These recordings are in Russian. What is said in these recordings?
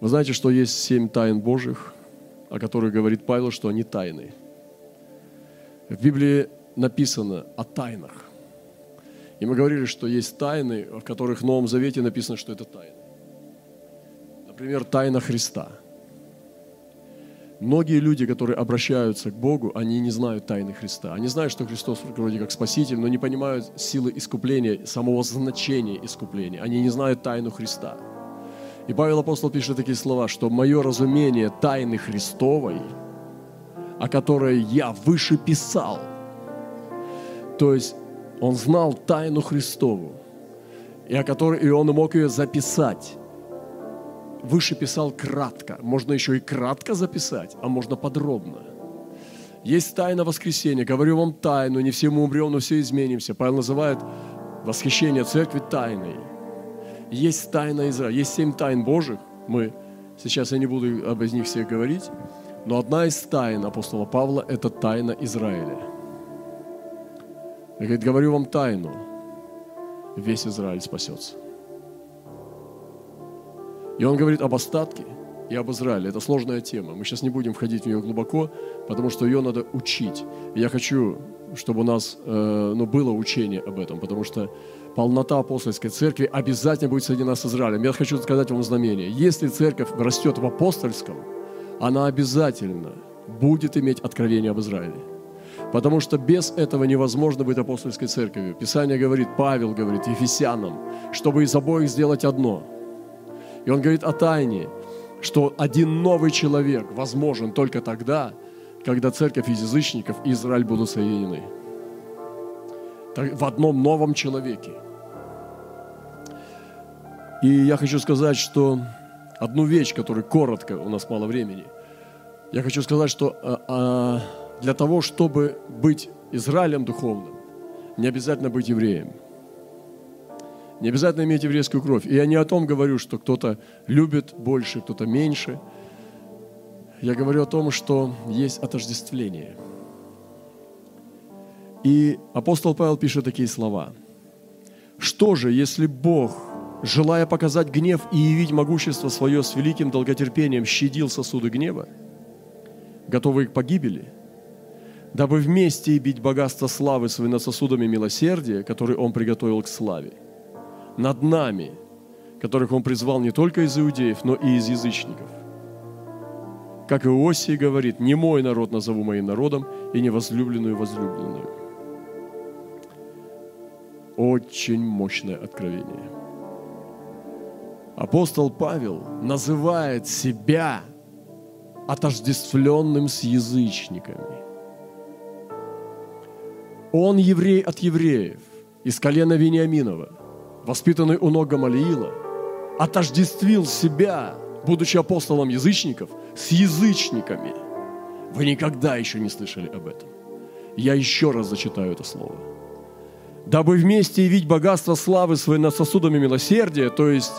Вы знаете, что есть семь тайн Божьих, о которых говорит Павел, что они тайны. В Библии написано о тайнах. И мы говорили, что есть тайны, в которых в Новом Завете написано, что это тайны. Например, тайна Христа. Многие люди, которые обращаются к Богу, они не знают тайны Христа. Они знают, что Христос вроде как Спаситель, но не понимают силы искупления, самого значения искупления. Они не знают тайну Христа. И Павел Апостол пишет такие слова, что мое разумение тайны Христовой, о которой я выше писал, то есть он знал тайну Христову, и, о которой, и он мог ее записать. Выше писал кратко. Можно еще и кратко записать, а можно подробно. Есть тайна воскресения. Говорю вам тайну, не все мы умрем, но все изменимся. Павел называет восхищение церкви тайной. Есть тайна Израиля, есть семь тайн Божьих. Мы сейчас я не буду об них всех говорить, но одна из тайн апостола Павла – это тайна Израиля. И говорит, говорю вам тайну, весь Израиль спасется. И он говорит об остатке и об Израиле. Это сложная тема. Мы сейчас не будем входить в нее глубоко, потому что ее надо учить. И я хочу, чтобы у нас э, ну, было учение об этом, потому что полнота апостольской церкви обязательно будет соединена с Израилем. Я хочу сказать вам знамение. Если церковь растет в апостольском, она обязательно будет иметь откровение об Израиле. Потому что без этого невозможно быть апостольской церковью. Писание говорит, Павел говорит Ефесянам, чтобы из обоих сделать одно. И он говорит о тайне, что один новый человек возможен только тогда, когда церковь из язычников и Израиль будут соединены. В одном новом человеке. И я хочу сказать, что одну вещь, которая коротко, у нас мало времени, я хочу сказать, что а, а, для того, чтобы быть Израилем духовным, не обязательно быть евреем. Не обязательно иметь еврейскую кровь. И я не о том говорю, что кто-то любит больше, кто-то меньше. Я говорю о том, что есть отождествление. И апостол Павел пишет такие слова. Что же, если Бог желая показать гнев и явить могущество свое с великим долготерпением, щадил сосуды гнева, готовые к погибели, дабы вместе и бить богатство славы своей над сосудами милосердия, которые Он приготовил к славе, над нами, которых Он призвал не только из иудеев, но и из язычников. Как Иосия говорит, «Не мой народ назову моим народом, и не возлюбленную возлюбленную». Очень мощное откровение – апостол Павел называет себя отождествленным с язычниками. Он еврей от евреев, из колена Вениаминова, воспитанный у ног Гамалиила, отождествил себя, будучи апостолом язычников, с язычниками. Вы никогда еще не слышали об этом. Я еще раз зачитаю это слово. Дабы вместе явить богатство славы своей над сосудами милосердия, то есть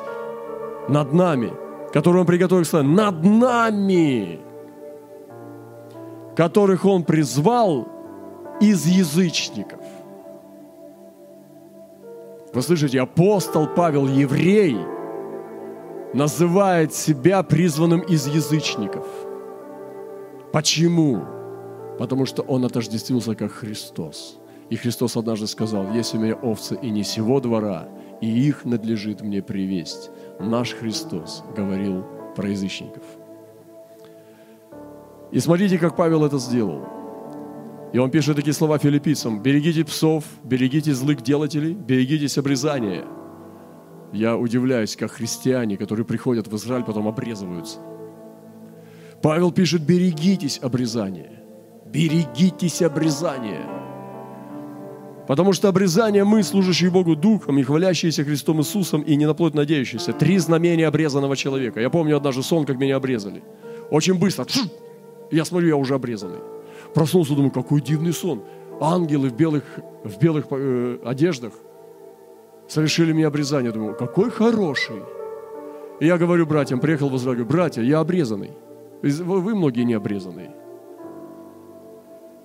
над нами, которую Он приготовил к над нами, которых Он призвал из язычников. Вы слышите, апостол Павел, еврей, называет себя призванным из язычников. Почему? Потому что он отождествился как Христос. И Христос однажды сказал, есть у меня овцы и не сего двора, и их надлежит мне привесть наш Христос говорил про язычников. И смотрите, как Павел это сделал. И он пишет такие слова филиппийцам. «Берегите псов, берегите злых делателей, берегитесь обрезания». Я удивляюсь, как христиане, которые приходят в Израиль, потом обрезываются. Павел пишет, берегитесь обрезания. Берегитесь обрезания. Потому что обрезание мы, служащие Богу Духом и хвалящиеся Христом Иисусом и не на плоть надеющиеся. Три знамения обрезанного человека. Я помню однажды сон, как меня обрезали. Очень быстро. Я смотрю, я уже обрезанный. Проснулся, думаю, какой дивный сон. Ангелы в белых, в белых э, одеждах совершили мне обрезание. Думаю, какой хороший. И я говорю братьям, приехал в Израиль, говорю, братья, я обрезанный. Вы многие не обрезанные.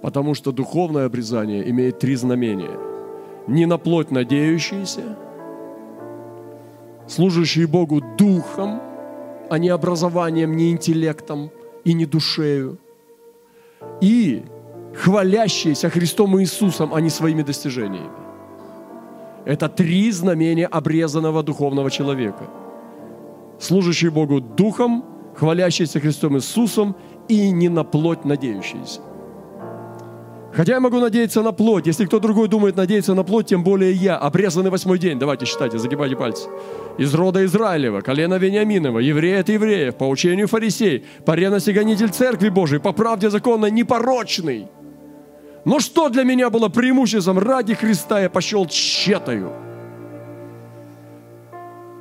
Потому что духовное обрезание имеет три знамения. Не на плоть надеющиеся, служащие Богу духом, а не образованием, не интеллектом и не душею. И хвалящиеся Христом Иисусом, а не своими достижениями. Это три знамения обрезанного духовного человека. Служащий Богу духом, хвалящийся Христом Иисусом и не на плоть надеющийся. Хотя я могу надеяться на плоть. Если кто другой думает надеяться на плоть, тем более я. Обрезанный восьмой день. Давайте считайте, загибайте пальцы. Из рода Израилева, колена Вениаминова, еврея от евреев, по учению фарисей, по ревности гонитель церкви Божией, по правде законной, непорочный. Но что для меня было преимуществом? Ради Христа я пошел тщетою.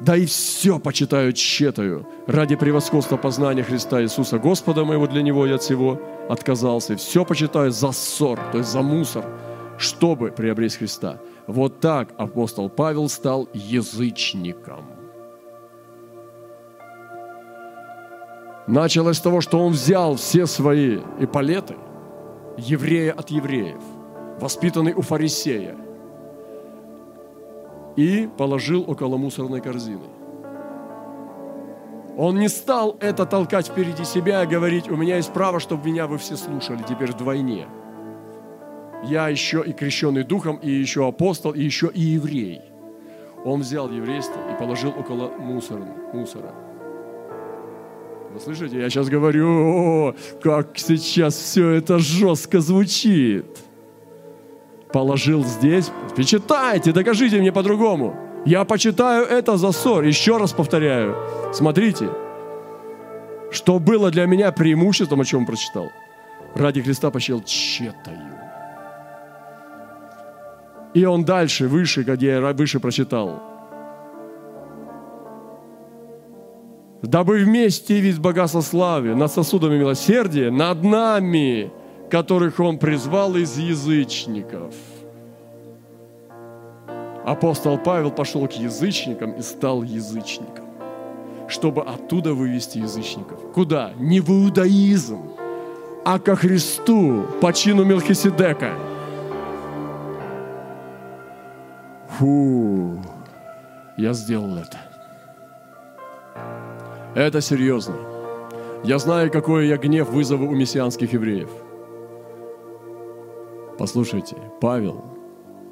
Да и все почитаю тщетою ради превосходства познания Христа Иисуса Господа моего для Него и от всего отказался. И все почитаю за ссор, то есть за мусор, чтобы приобрести Христа. Вот так апостол Павел стал язычником. Началось с того, что он взял все свои эполеты, еврея от евреев, воспитанный у фарисея, и положил около мусорной корзины – он не стал это толкать впереди себя и говорить, у меня есть право, чтобы меня вы все слушали теперь вдвойне. Я еще и крещенный духом, и еще апостол, и еще и еврей. Он взял еврейство и положил около мусора. мусора. Вы слышите, я сейчас говорю, о, как сейчас все это жестко звучит. Положил здесь, почитайте, докажите мне по-другому. Я почитаю это за ссор. Еще раз повторяю. Смотрите, что было для меня преимуществом, о чем прочитал. Ради Христа почел тщетою. И он дальше, выше, где я выше прочитал. Дабы вместе вид богатства славы над сосудами милосердия, над нами, которых он призвал из язычников – апостол Павел пошел к язычникам и стал язычником, чтобы оттуда вывести язычников. Куда? Не в иудаизм, а ко Христу по чину Мелхиседека. Фу, я сделал это. Это серьезно. Я знаю, какой я гнев вызову у мессианских евреев. Послушайте, Павел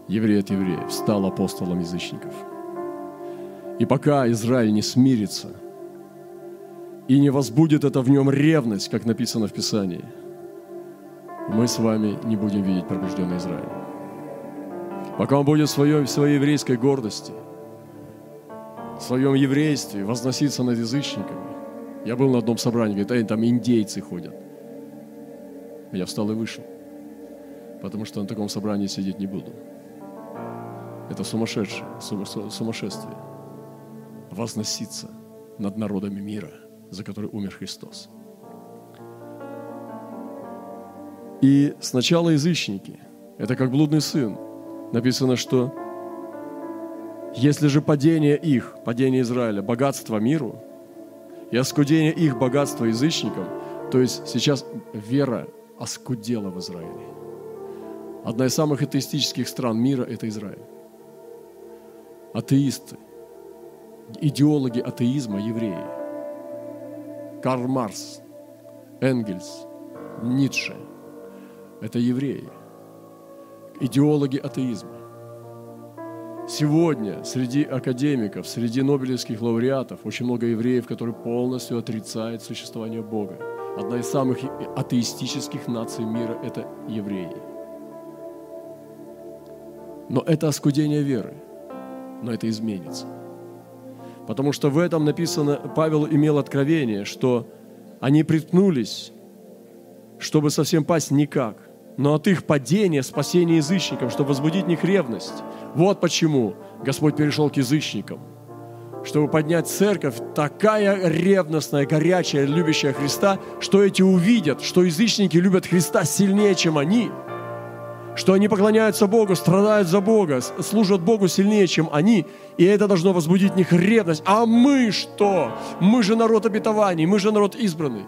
еврей от евреев, стал апостолом язычников. И пока Израиль не смирится и не возбудит это в нем ревность, как написано в Писании, мы с вами не будем видеть пробужденный Израиль. Пока он будет в своей, в своей еврейской гордости, в своем еврействе возноситься над язычниками. Я был на одном собрании, говорит, там индейцы ходят. Я встал и вышел, потому что на таком собрании сидеть не буду. Это сумасшедшее, сумасшествие. Возноситься над народами мира, за который умер Христос. И сначала язычники, это как блудный сын. Написано, что если же падение их, падение Израиля, богатство миру, и оскудение их богатства язычникам, то есть сейчас вера оскудела в Израиле. Одна из самых атеистических стран мира – это Израиль атеисты, идеологи атеизма евреи. Карл Марс, Энгельс, Ницше – это евреи, идеологи атеизма. Сегодня среди академиков, среди нобелевских лауреатов очень много евреев, которые полностью отрицают существование Бога. Одна из самых атеистических наций мира – это евреи. Но это оскудение веры – но это изменится. Потому что в этом написано, Павел имел откровение, что они приткнулись, чтобы совсем пасть никак. Но от их падения спасение язычникам, чтобы возбудить в них ревность. Вот почему Господь перешел к язычникам. Чтобы поднять церковь, такая ревностная, горячая, любящая Христа, что эти увидят, что язычники любят Христа сильнее, чем они – что они поклоняются Богу, страдают за Бога, служат Богу сильнее, чем они, и это должно возбудить в них ревность. А мы что? Мы же народ обетований, мы же народ избранный.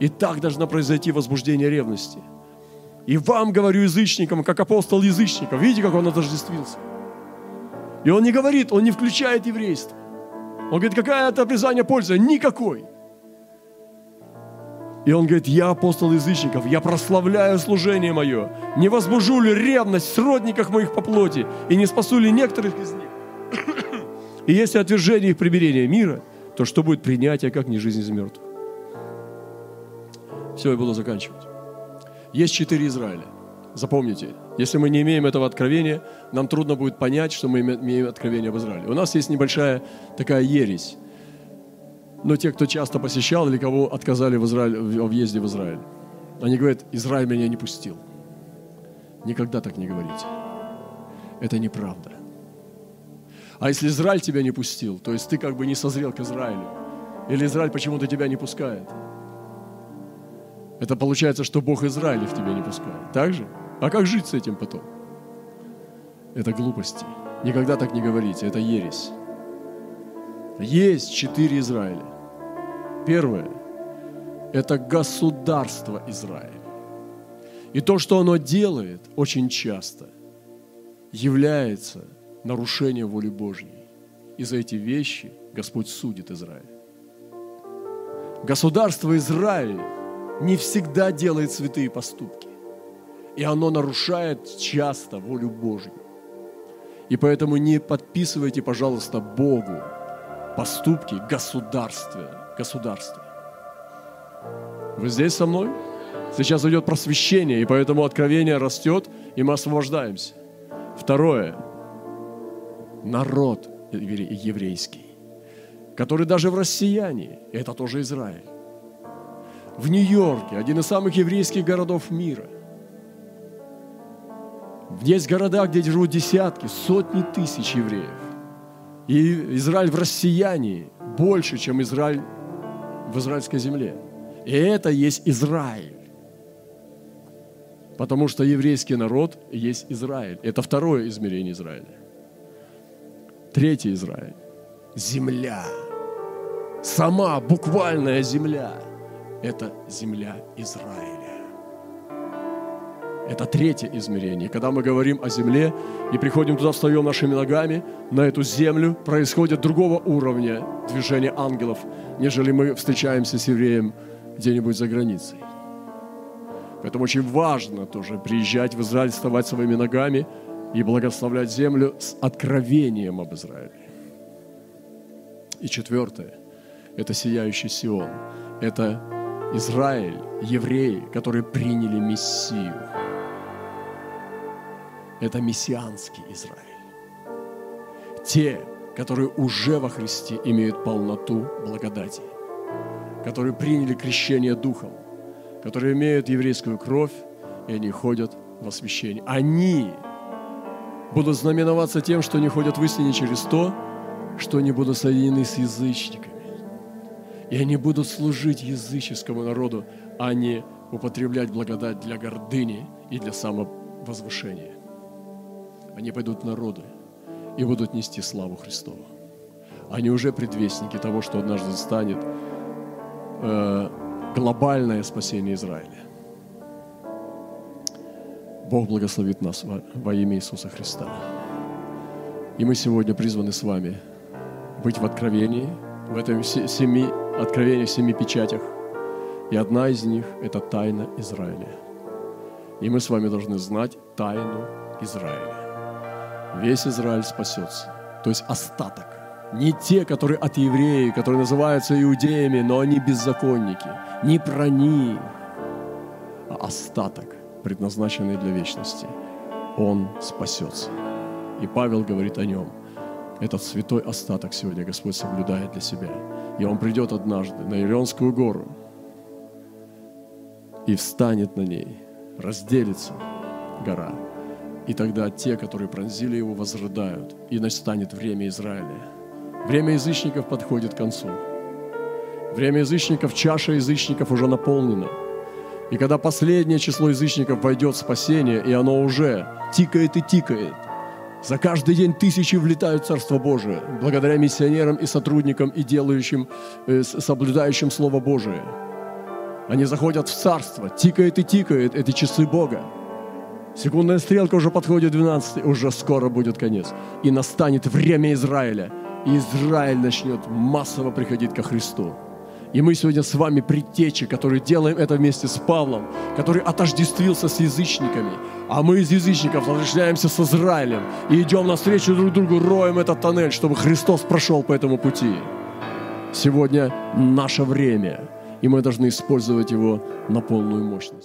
И так должно произойти возбуждение ревности. И вам говорю язычникам, как апостол язычников, видите, как он отождествился. И он не говорит, он не включает еврейство. Он говорит, какая это обрезание польза? Никакой. И он говорит, я апостол язычников, я прославляю служение мое. Не возбужу ли ревность в сродниках моих по плоти, и не спасу ли некоторых из них? И если отвержение их примирения мира, то что будет принятие, как не жизнь из мертвых? Все, я буду заканчивать. Есть четыре Израиля. Запомните, если мы не имеем этого откровения, нам трудно будет понять, что мы имеем откровение об Израиле. У нас есть небольшая такая ересь. Но те, кто часто посещал или кого отказали в Израиль, в въезде в Израиль, они говорят, Израиль меня не пустил. Никогда так не говорите. Это неправда. А если Израиль тебя не пустил, то есть ты как бы не созрел к Израилю, или Израиль почему-то тебя не пускает, это получается, что Бог Израиля в тебя не пускает. Так же? А как жить с этим потом? Это глупости. Никогда так не говорите, это ересь. Есть четыре Израиля. Первое – это государство Израиль. И то, что оно делает, очень часто является нарушением воли Божьей. И за эти вещи Господь судит Израиль. Государство Израиль не всегда делает святые поступки. И оно нарушает часто волю Божью. И поэтому не подписывайте, пожалуйста, Богу поступки государства. государства. Вы здесь со мной? Сейчас идет просвещение, и поэтому откровение растет, и мы освобождаемся. Второе. Народ еврейский, который даже в россияне, это тоже Израиль в Нью-Йорке, один из самых еврейских городов мира. Есть города, где живут десятки, сотни тысяч евреев. И Израиль в россияне больше, чем Израиль в израильской земле. И это есть Израиль. Потому что еврейский народ есть Израиль. Это второе измерение Израиля. Третий Израиль. Земля. Сама буквальная земля – это земля Израиля. Это третье измерение. Когда мы говорим о земле и приходим туда, встаем нашими ногами, на эту землю происходит другого уровня движения ангелов, нежели мы встречаемся с евреем где-нибудь за границей. Поэтому очень важно тоже приезжать в Израиль, вставать своими ногами и благословлять землю с откровением об Израиле. И четвертое – это сияющий Сион. Это Израиль, евреи, которые приняли Мессию. Это мессианский Израиль. Те, которые уже во Христе имеют полноту благодати, которые приняли крещение Духом, которые имеют еврейскую кровь, и они ходят в освящение. Они будут знаменоваться тем, что они ходят в истине через то, что они будут соединены с язычниками и они будут служить языческому народу, а не употреблять благодать для гордыни и для самовозвышения. Они пойдут в народы и будут нести славу Христову. Они уже предвестники того, что однажды станет э, глобальное спасение Израиля. Бог благословит нас во, во имя Иисуса Христа. И мы сегодня призваны с вами быть в откровении, в этом семи Откровение в семи печатях. И одна из них – это тайна Израиля. И мы с вами должны знать тайну Израиля. Весь Израиль спасется. То есть остаток. Не те, которые от евреев, которые называются иудеями, но они беззаконники. Не про них, а остаток, предназначенный для вечности. Он спасется. И Павел говорит о нем. Этот святой остаток сегодня Господь соблюдает для себя. И он придет однажды на Илионскую гору и встанет на ней, разделится гора. И тогда те, которые пронзили его, возрыдают, и настанет время Израиля. Время язычников подходит к концу. Время язычников, чаша язычников уже наполнена. И когда последнее число язычников войдет в спасение, и оно уже тикает и тикает – за каждый день тысячи влетают в Царство Божие, благодаря миссионерам и сотрудникам, и делающим, э, соблюдающим Слово Божие. Они заходят в Царство, тикает и тикает эти часы Бога. Секундная стрелка уже подходит 12, уже скоро будет конец. И настанет время Израиля. И Израиль начнет массово приходить ко Христу. И мы сегодня с вами предтечи, которые делаем это вместе с Павлом, который отождествился с язычниками. А мы из язычников отождествляемся с Израилем и идем навстречу друг другу, роем этот тоннель, чтобы Христос прошел по этому пути. Сегодня наше время, и мы должны использовать его на полную мощность.